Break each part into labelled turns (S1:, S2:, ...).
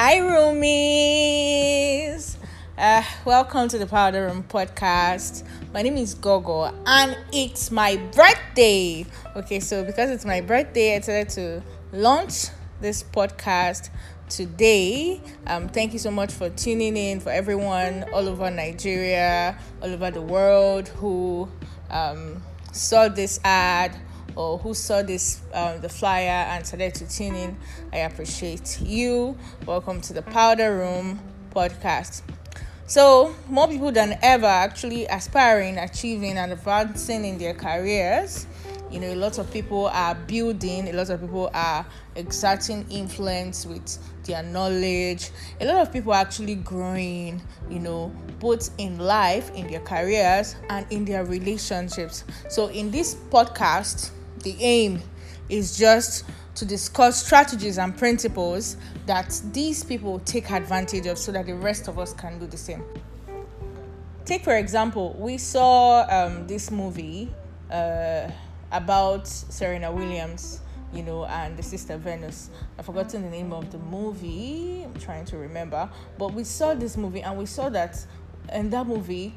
S1: Hi, roomies. Uh, welcome to the Powder Room podcast. My name is Gogo, and it's my birthday. Okay, so because it's my birthday, I decided to launch this podcast today. Um, thank you so much for tuning in. For everyone all over Nigeria, all over the world who um, saw this ad or who saw this um, the flyer and decided to tune in i appreciate you. Welcome to the powder room podcast. So more people than ever actually aspiring achieving and advancing in their careers. You know a lot of people are building a lot of people are exerting influence with their knowledge. A lot of people are actually growing you know both in life in their careers and in their relationships. So in this podcast the aim is just to discuss strategies and principles that these people take advantage of so that the rest of us can do the same. Take, for example, we saw um, this movie uh, about Serena Williams, you know, and the sister Venus. I've forgotten the name of the movie, I'm trying to remember, but we saw this movie and we saw that in that movie,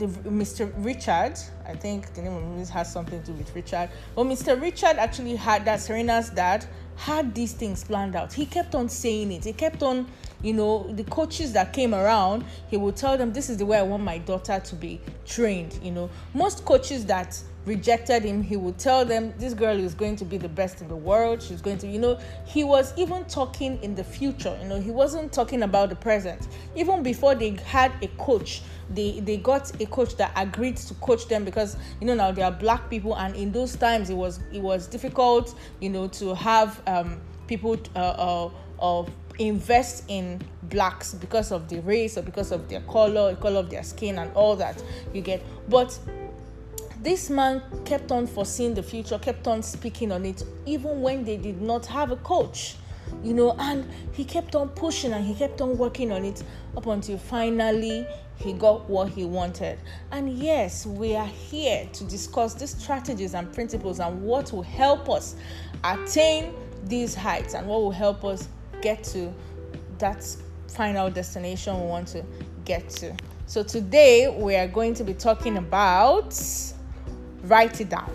S1: the, Mr. Richard, I think the name of has something to do with Richard. But Mr. Richard actually had that Serena's dad had these things planned out. He kept on saying it. He kept on, you know, the coaches that came around, he would tell them, This is the way I want my daughter to be trained. You know, most coaches that rejected him, he would tell them, This girl is going to be the best in the world. She's going to, you know, he was even talking in the future. You know, he wasn't talking about the present. Even before they had a coach they they got a coach that agreed to coach them because you know now they are black people and in those times it was it was difficult you know to have um, people uh, uh, invest in blacks because of the race or because of their color color of their skin and all that you get but this man kept on foreseeing the future kept on speaking on it even when they did not have a coach you know and he kept on pushing and he kept on working on it up until finally he got what he wanted. And yes, we are here to discuss these strategies and principles and what will help us attain these heights and what will help us get to that final destination we want to get to. So today we are going to be talking about write it down.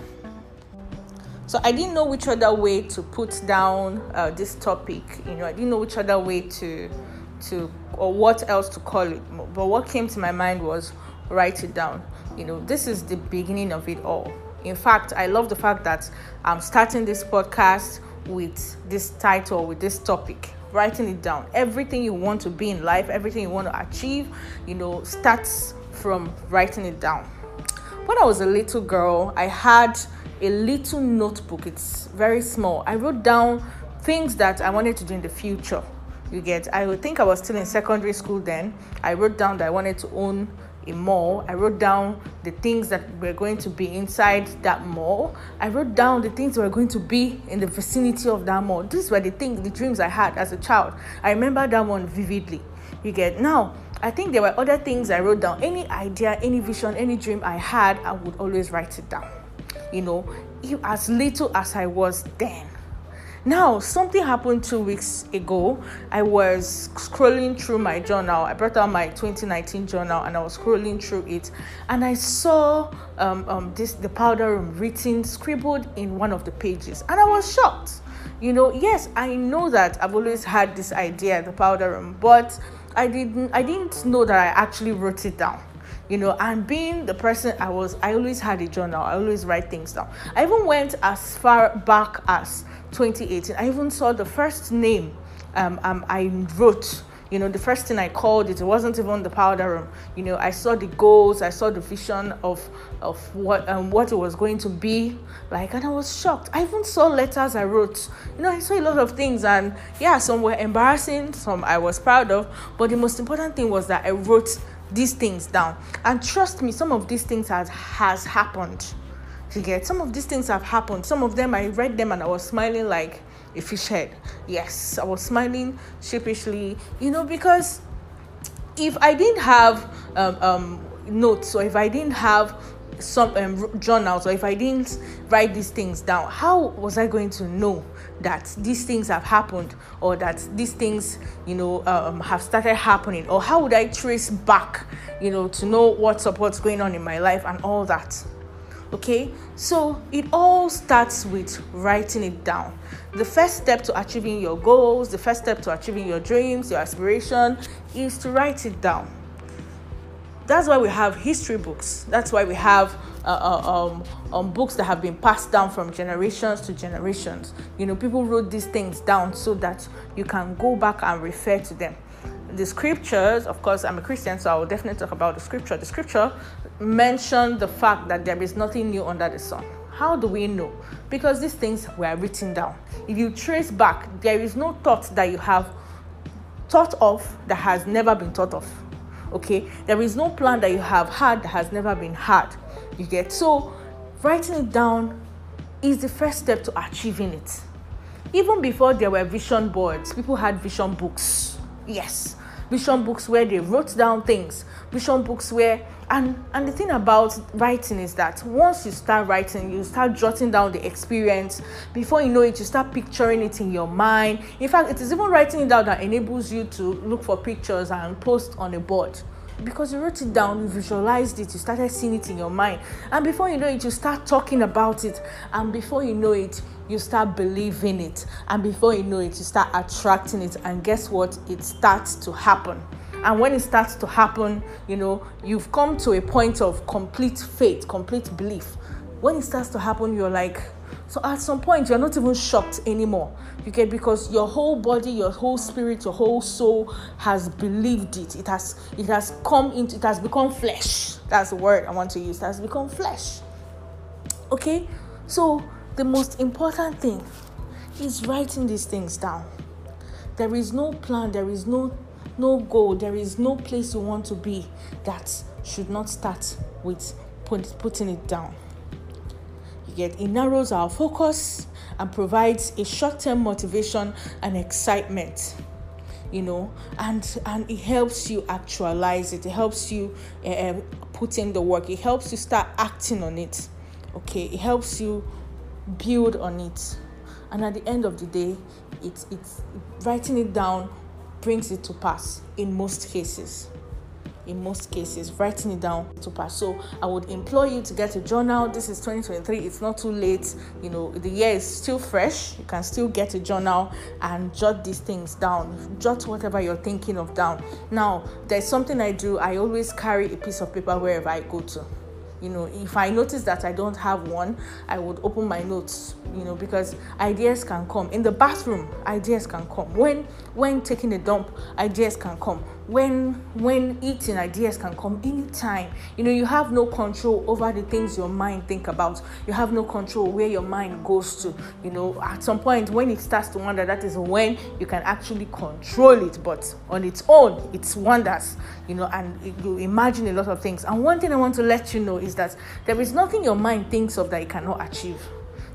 S1: So I didn't know which other way to put down uh, this topic. You know, I didn't know which other way to to or what else to call it but what came to my mind was write it down you know this is the beginning of it all in fact i love the fact that i'm starting this podcast with this title with this topic writing it down everything you want to be in life everything you want to achieve you know starts from writing it down when i was a little girl i had a little notebook it's very small i wrote down things that i wanted to do in the future you get, I would think I was still in secondary school then. I wrote down that I wanted to own a mall. I wrote down the things that were going to be inside that mall. I wrote down the things that were going to be in the vicinity of that mall. These were the things, the dreams I had as a child. I remember that one vividly. You get now. I think there were other things I wrote down. Any idea, any vision, any dream I had, I would always write it down. You know, as little as I was then. Now, something happened two weeks ago. I was scrolling through my journal. I brought out my 2019 journal and I was scrolling through it, and I saw um, um, this the powder room written, scribbled in one of the pages, and I was shocked. You know, yes, I know that I've always had this idea, the powder room, but I didn't I didn't know that I actually wrote it down you know and being the person i was i always had a journal i always write things down i even went as far back as 2018. I even saw the first name um, um, I wrote. You know, the first thing I called it, it wasn't even the powder room. You know, I saw the goals, I saw the vision of of what um, what it was going to be like, and I was shocked. I even saw letters I wrote. You know, I saw a lot of things, and yeah, some were embarrassing, some I was proud of. But the most important thing was that I wrote these things down. And trust me, some of these things has has happened you get some of these things have happened. Some of them I read them and I was smiling like a fish head. Yes, I was smiling sheepishly, you know, because if I didn't have um, um, notes or if I didn't have some um, journals or if I didn't write these things down, how was I going to know that these things have happened or that these things, you know, um, have started happening? Or how would I trace back, you know, to know what's what's going on in my life and all that? Okay, so it all starts with writing it down. The first step to achieving your goals, the first step to achieving your dreams, your aspiration is to write it down that's why we have history books. That's why we have uh, uh, um, um, books that have been passed down from generations to generations. You know, people wrote these things down so that you can go back and refer to them. The scriptures, of course, I'm a Christian, so I will definitely talk about the scripture. The scripture mentioned the fact that there is nothing new under the sun. How do we know? Because these things were written down. If you trace back, there is no thought that you have thought of that has never been thought of. Okay? There is no plan that you have had that has never been had. You get? So writing it down is the first step to achieving it. Even before there were vision boards people had vision books. Yes vision books where they wrote down things. Vision books where and and the thing about writing is that once you start writing you start jotting down the experience. Before you know it you start picturing it in your mind. In fact it is even writing it down that enables you to look for pictures and post on a board because you wrote it down, you visualized it, you started seeing it in your mind. And before you know it, you start talking about it. And before you know it, you start believing it. And before you know it, you start attracting it. And guess what? It starts to happen. And when it starts to happen, you know, you've come to a point of complete faith, complete belief. When it starts to happen, you're like, so at some point, you're not even shocked anymore. You get because your whole body, your whole spirit, your whole soul has believed it. It has it has come into it has become flesh. That's the word I want to use. It has become flesh. Okay? So the most important thing is writing these things down. There is no plan, there is no no goal, there is no place you want to be that should not start with put, putting it down. Yet it narrows our focus and provides a short-term motivation and excitement you know and and it helps you actualize it. It helps you uh, put in the work. It helps you start acting on it okay? It helps you build on it. And at the end of the day it's it's writing it down brings it to pass in most cases in most cases writing it down to pass so i would implore you to get a journal. This is 2023 it's not too late. You know the year is still fresh. You can still get a journal and jot these things down. Jot whatever you're thinking of down. Now there's something i do. I always carry a piece of paper wherever i go to. You know if i notice that i don't have one i would open my notes you know because ideas can come. In the bathroom ideas can come. When when taking a dump ideas can come when when eating ideas can come anytime. You know you have no control over the things your mind think about. You have no control where your mind goes to. You know at some point when it starts to wander that is when you can actually control it. But on its own it wanders you know and you imagine a lot of things. And one thing i want to let you know is that there is nothing your mind thinks of that it cannot achieve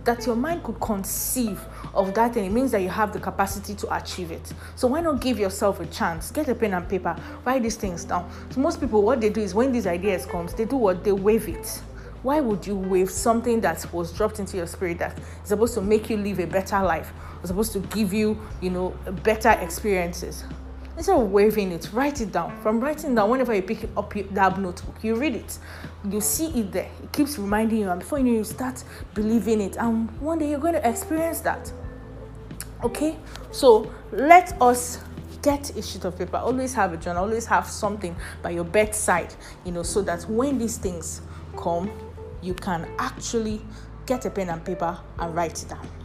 S1: that your mind could conceive of that thing, it means that you have the capacity to achieve it. So why not give yourself a chance? Get a pen and paper, write these things down. So most people, what they do is when these ideas comes, they do what they wave it. Why would you wave something that was dropped into your spirit that is supposed to make you live a better life, was supposed to give you, you know, better experiences? Instead of waving it write it down. From writing down whenever you pick up that notebook you read it. You see it there. It keeps reminding you and before you know you start believing it and one day you're going to experience that. Okay? So let us get a sheet of paper. Always have a journal. Always have something by your bedside you know so that when these things come you can actually get a pen and paper and write it down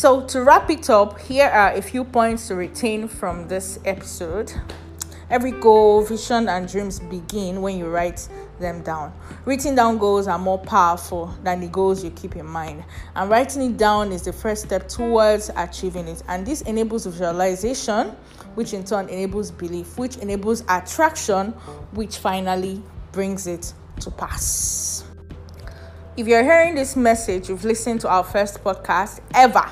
S1: so, to wrap it up, here are a few points to retain from this episode. Every goal, vision, and dreams begin when you write them down. Writing down goals are more powerful than the goals you keep in mind. And writing it down is the first step towards achieving it. And this enables visualization, which in turn enables belief, which enables attraction, which finally brings it to pass. If you're hearing this message, you've listened to our first podcast ever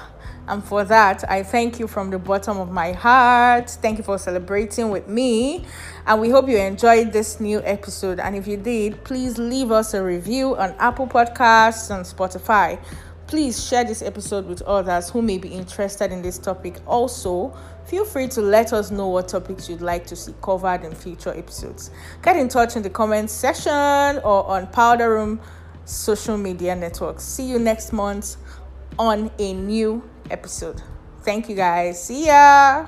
S1: And for that, I thank you from the bottom of my heart. Thank you for celebrating with me. And we hope you enjoyed this new episode. And if you did, please leave us a review on Apple Podcasts and Spotify. Please share this episode with others who may be interested in this topic. Also, feel free to let us know what topics you'd like to see covered in future episodes. Get in touch in the comments section or on Powder Room social media networks. See you next month on a new episode. Thank you guys. See ya.